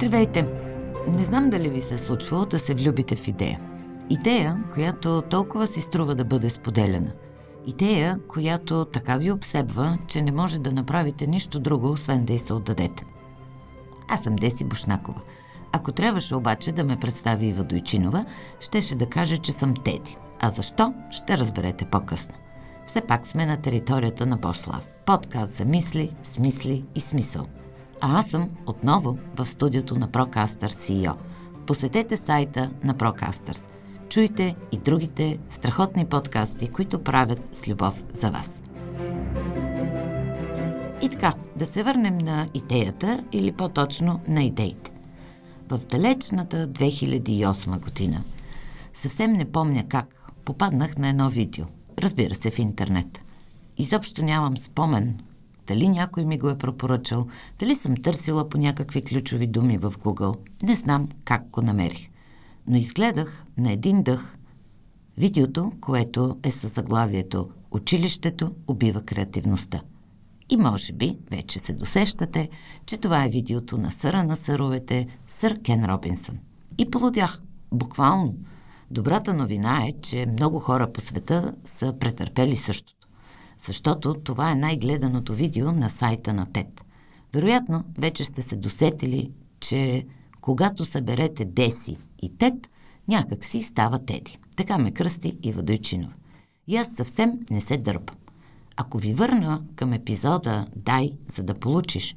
Здравейте! Не знам дали ви се е случвало да се влюбите в идея. Идея, която толкова си струва да бъде споделена. Идея, която така ви обсебва, че не може да направите нищо друго, освен да й се отдадете. Аз съм Деси Бушнакова. Ако трябваше обаче да ме представи Ива Дойчинова, щеше да каже, че съм Теди. А защо, ще разберете по-късно. Все пак сме на територията на Бошлав. Подкаст за мисли, смисли и смисъл – а аз съм отново в студиото на Procasters CEO. Посетете сайта на Procasters. Чуйте и другите страхотни подкасти, които правят с любов за вас. И така, да се върнем на идеята или по-точно на идеите. В далечната 2008 година, съвсем не помня как, попаднах на едно видео. Разбира се, в интернет. Изобщо нямам спомен дали някой ми го е препоръчал, дали съм търсила по някакви ключови думи в Google. Не знам как го намерих. Но изгледах на един дъх видеото, което е със заглавието «Училището убива креативността». И може би вече се досещате, че това е видеото на съра на съровете, сър Кен Робинсън. И полудях. Буквално. Добрата новина е, че много хора по света са претърпели същото защото това е най-гледаното видео на сайта на ТЕД. Вероятно, вече сте се досетили, че когато съберете Деси и ТЕД, някак си става Теди. Така ме кръсти и Вадойчинов. И аз съвсем не се дърпам. Ако ви върна към епизода «Дай, за да получиш»,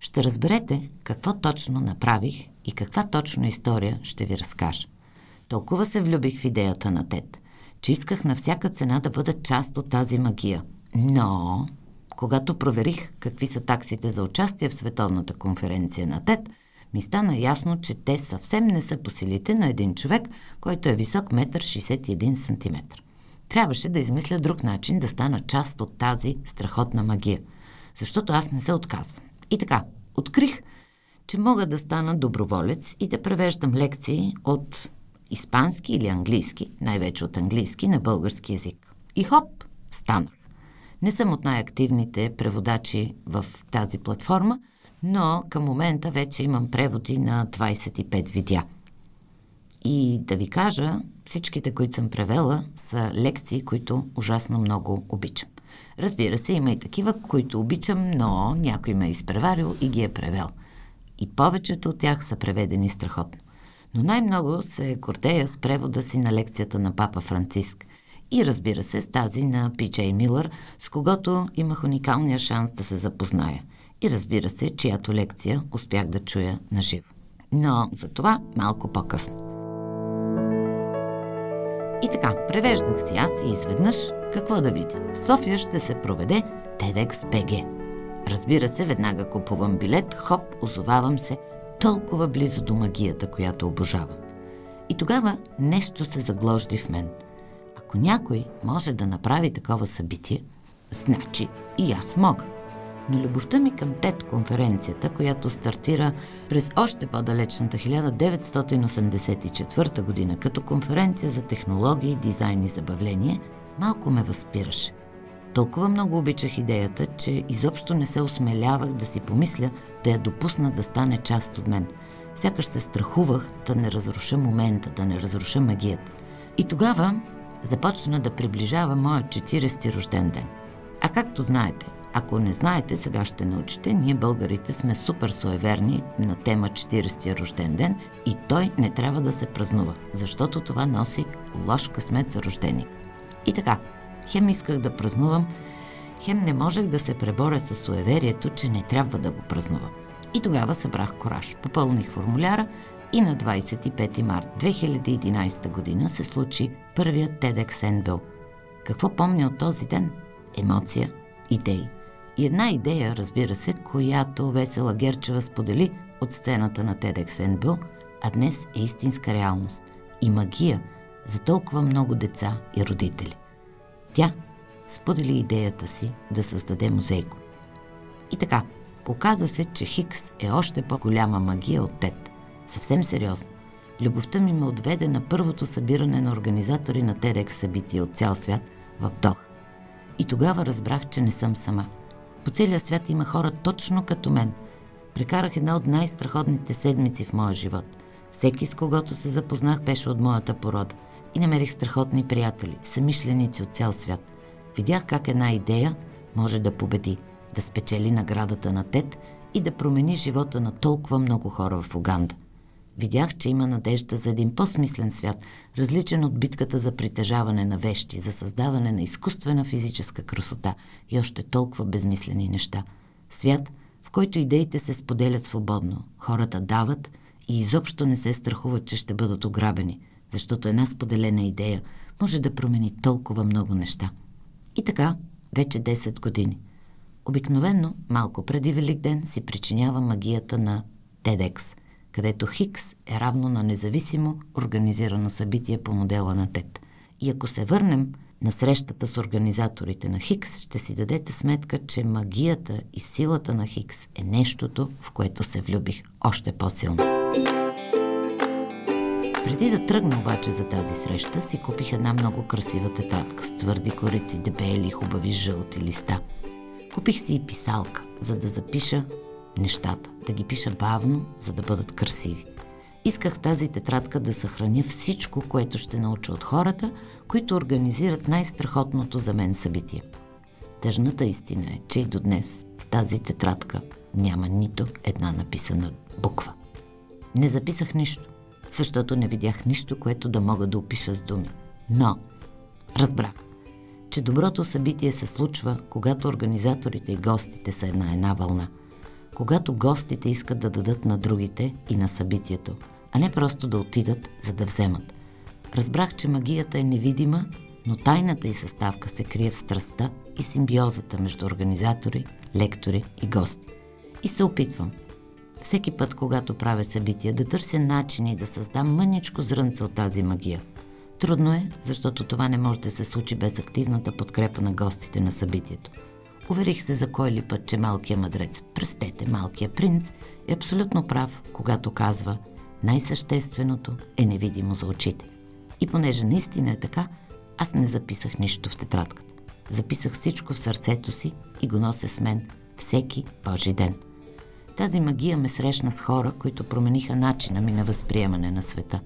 ще разберете какво точно направих и каква точно история ще ви разкажа. Толкова се влюбих в идеята на Тед, че исках на всяка цена да бъда част от тази магия – но, когато проверих какви са таксите за участие в Световната конференция на ТЕД, ми стана ясно, че те съвсем не са по силите на един човек, който е висок 1,61 см. Трябваше да измисля друг начин да стана част от тази страхотна магия, защото аз не се отказвам. И така, открих, че мога да стана доброволец и да превеждам лекции от испански или английски, най-вече от английски, на български язик. И хоп, станах. Не съм от най-активните преводачи в тази платформа, но към момента вече имам преводи на 25 видеа. И да ви кажа, всичките, които съм превела, са лекции, които ужасно много обичам. Разбира се, има и такива, които обичам, но някой ме е изпреварил и ги е превел. И повечето от тях са преведени страхотно. Но най-много се гордея с превода си на лекцията на папа Франциск – и разбира се с тази на Пичей Милър, с когото имах уникалния шанс да се запозная. И разбира се, чиято лекция успях да чуя на живо. Но за това малко по-късно. И така, превеждах си аз и изведнъж какво да видя. В София ще се проведе TEDx BG. Разбира се, веднага купувам билет, хоп, озовавам се толкова близо до магията, която обожавам. И тогава нещо се загложди в мен – ако някой може да направи такова събитие, значи и аз мога. Но любовта ми към ТЕД конференцията, която стартира през още по-далечната 1984 година като конференция за технологии, дизайн и забавление, малко ме възпираше. Толкова много обичах идеята, че изобщо не се осмелявах да си помисля да я допусна да стане част от мен. Сякаш се страхувах да не разруша момента, да не разруша магията. И тогава започна да приближава моят 40-ти рожден ден. А както знаете, ако не знаете, сега ще научите, ние българите сме супер суеверни на тема 40-ти рожден ден и той не трябва да се празнува, защото това носи лош късмет за рожденик. И така, хем исках да празнувам, хем не можех да се преборя с суеверието, че не трябва да го празнувам. И тогава събрах кораж, попълних формуляра и на 25 март 2011 година се случи първият TEDx Enville. Какво помня от този ден? Емоция, идеи. И една идея, разбира се, която Весела Герчева сподели от сцената на TEDx Enville, а днес е истинска реалност и магия за толкова много деца и родители. Тя сподели идеята си да създаде музейко. И така, оказа се, че Хикс е още по-голяма магия от Тед. Съвсем сериозно. Любовта ми ме отведе на първото събиране на организатори на TEDx събития от цял свят в Дох. И тогава разбрах, че не съм сама. По целия свят има хора точно като мен. Прекарах една от най-страхотните седмици в моя живот. Всеки с когото се запознах беше от моята порода. И намерих страхотни приятели, самишленици от цял свят. Видях как една идея може да победи, да спечели наградата на ТЕД и да промени живота на толкова много хора в Уганда. Видях, че има надежда за един по-смислен свят, различен от битката за притежаване на вещи, за създаване на изкуствена физическа красота и още толкова безмислени неща. Свят, в който идеите се споделят свободно, хората дават и изобщо не се страхуват, че ще бъдат ограбени, защото една споделена идея може да промени толкова много неща. И така, вече 10 години. Обикновенно, малко преди Великден, си причинява магията на TEDx – където Хикс е равно на независимо организирано събитие по модела на ТЕД. И ако се върнем на срещата с организаторите на Хикс, ще си дадете сметка, че магията и силата на Хикс е нещото, в което се влюбих още по-силно. Преди да тръгна обаче за тази среща, си купих една много красива тетрадка с твърди корици, дебели, хубави жълти листа. Купих си и писалка, за да запиша нещата, да ги пиша бавно, за да бъдат красиви. Исках в тази тетрадка да съхраня всичко, което ще науча от хората, които организират най-страхотното за мен събитие. Тъжната истина е, че и до днес в тази тетрадка няма нито една написана буква. Не записах нищо, защото не видях нищо, което да мога да опиша с думи. Но разбрах, че доброто събитие се случва, когато организаторите и гостите са една една вълна – когато гостите искат да дадат на другите и на събитието, а не просто да отидат, за да вземат. Разбрах, че магията е невидима, но тайната и съставка се крие в страстта и симбиозата между организатори, лектори и гости. И се опитвам. Всеки път, когато правя събития, да търся начини да създам мъничко зрънце от тази магия. Трудно е, защото това не може да се случи без активната подкрепа на гостите на събитието – Уверих се за кой ли път, че малкият мъдрец, простете, малкият принц, е абсолютно прав, когато казва най-същественото е невидимо за очите. И понеже наистина е така, аз не записах нищо в тетрадката. Записах всичко в сърцето си и го нося с мен всеки Божи ден. Тази магия ме срещна с хора, които промениха начина ми на възприемане на света.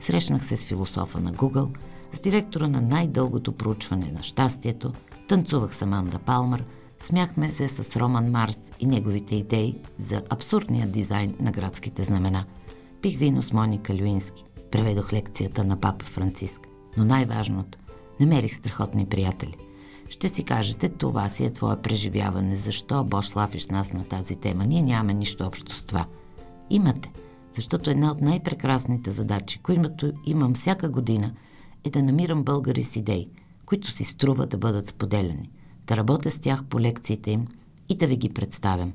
Срещнах се с философа на Google, с директора на най-дългото проучване на щастието – Танцувах с Аманда Палмър, смяхме се с Роман Марс и неговите идеи за абсурдния дизайн на градските знамена. Пих вино с Моника Люински, преведох лекцията на папа Франциск. Но най-важното, намерих страхотни приятели. Ще си кажете, това си е твое преживяване, защо Бош лафиш с нас на тази тема. Ние нямаме нищо общо с това. Имате, защото една от най-прекрасните задачи, които имам всяка година, е да намирам българи с идеи – които си струва да бъдат споделяни, да работя с тях по лекциите им и да ви ги представям.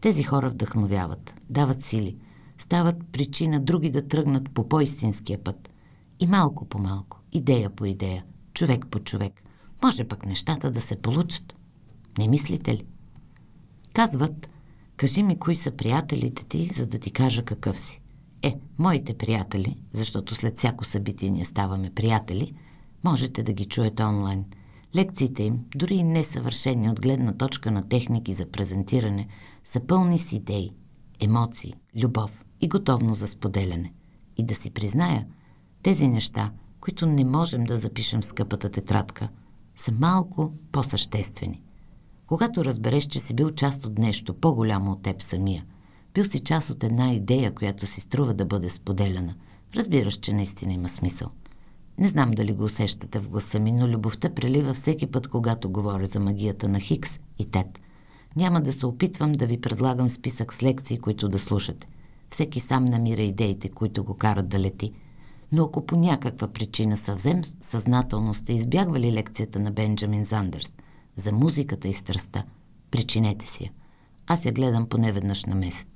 Тези хора вдъхновяват, дават сили, стават причина други да тръгнат по по-истинския път. И малко по малко, идея по идея, човек по човек, може пък нещата да се получат. Не мислите ли? Казват, кажи ми кои са приятелите ти, за да ти кажа какъв си. Е, моите приятели, защото след всяко събитие ние ставаме приятели – Можете да ги чуете онлайн. Лекциите им, дори и несъвършени от гледна точка на техники за презентиране, са пълни с идеи, емоции, любов и готовност за споделяне. И да си призная, тези неща, които не можем да запишем в скъпата тетрадка, са малко по-съществени. Когато разбереш, че си бил част от нещо по-голямо от теб самия, бил си част от една идея, която си струва да бъде споделяна, разбираш, че наистина има смисъл – не знам дали го усещате в гласа ми, но любовта прелива всеки път, когато говоря за магията на Хикс и Тед. Няма да се опитвам да ви предлагам списък с лекции, които да слушате. Всеки сам намира идеите, които го карат да лети. Но ако по някаква причина съвзем съзнателно сте избягвали лекцията на Бенджамин Зандърс за музиката и страста, причинете си я. Аз я гледам поне веднъж на месец,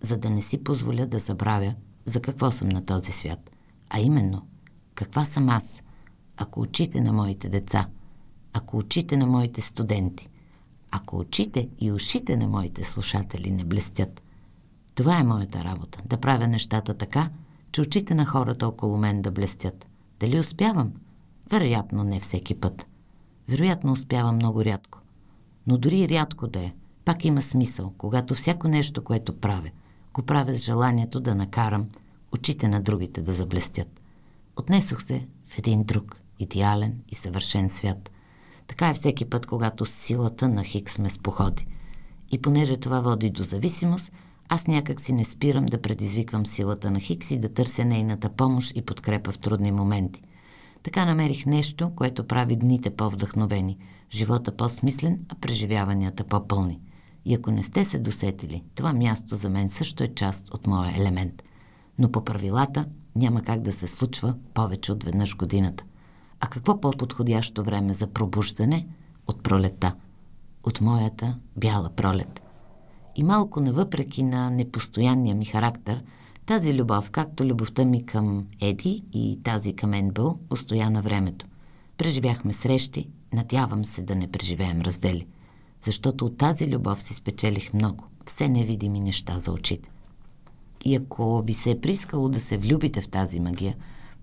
за да не си позволя да забравя за какво съм на този свят, а именно – каква съм аз, ако очите на моите деца, ако очите на моите студенти, ако очите и ушите на моите слушатели не блестят. Това е моята работа, да правя нещата така, че очите на хората около мен да блестят. Дали успявам? Вероятно не всеки път. Вероятно успявам много рядко. Но дори рядко да е, Пак има смисъл, когато всяко нещо, което правя, го правя с желанието да накарам очите на другите да заблестят. Отнесох се в един друг, идеален и съвършен свят. Така е всеки път, когато силата на Хикс ме споходи. И понеже това води до зависимост, аз някак си не спирам да предизвиквам силата на Хикс и да търся нейната помощ и подкрепа в трудни моменти. Така намерих нещо, което прави дните по-вдъхновени, живота по-смислен, а преживяванията по-пълни. И ако не сте се досетили, това място за мен също е част от моя елемент. Но по правилата няма как да се случва повече от веднъж годината. А какво по-подходящо време за пробуждане от пролета? От моята бяла пролет. И малко навъпреки на непостоянния ми характер, тази любов, както любовта ми към Еди и тази към Енбъл, устоя на времето. Преживяхме срещи, надявам се да не преживеем раздели. Защото от тази любов си спечелих много, все невидими неща за очите. И ако ви се е прискало да се влюбите в тази магия,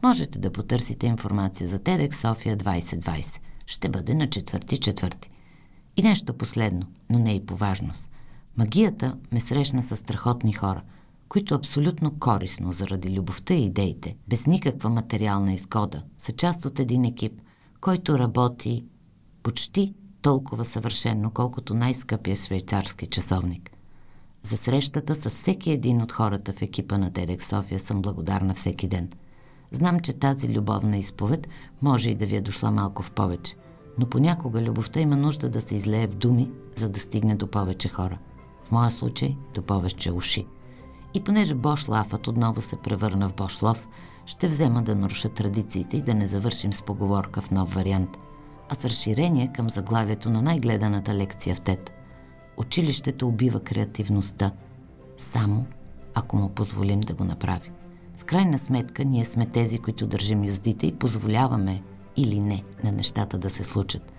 можете да потърсите информация за TEDx София 2020. Ще бъде на четвърти четвърти. И нещо последно, но не и по важност. Магията ме срещна с страхотни хора, които абсолютно корисно заради любовта и идеите, без никаква материална изгода, са част от един екип, който работи почти толкова съвършенно, колкото най-скъпия швейцарски часовник. За срещата с всеки един от хората в екипа на Дедек София съм благодарна всеки ден. Знам, че тази любовна изповед може и да ви е дошла малко в повече, но понякога любовта има нужда да се излее в думи, за да стигне до повече хора. В моя случай до повече уши. И понеже Бош Лафът отново се превърна в Бош Лов, ще взема да наруша традициите и да не завършим с поговорка в нов вариант, а с разширение към заглавието на най-гледаната лекция в ТЕТ. Училището убива креативността, само ако му позволим да го направи. В крайна сметка ние сме тези, които държим юздите и позволяваме или не на нещата да се случат.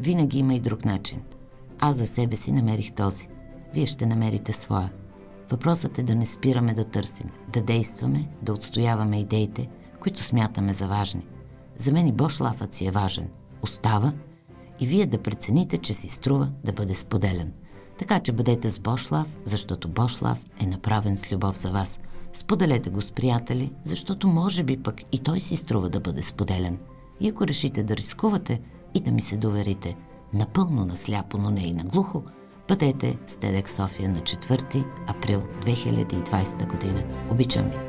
Винаги има и друг начин. Аз за себе си намерих този. Вие ще намерите своя. Въпросът е да не спираме да търсим, да действаме, да отстояваме идеите, които смятаме за важни. За мен и Бошлафът си е важен. Остава и вие да прецените, че си струва да бъде споделен. Така че бъдете с Бошлав, защото Бошлав е направен с любов за вас. Споделете го с приятели, защото може би пък и той си струва да бъде споделен. И ако решите да рискувате и да ми се доверите, напълно насляпо, но не и наглухо, бъдете с Тедек София на 4 април 2020 година. Обичам ви!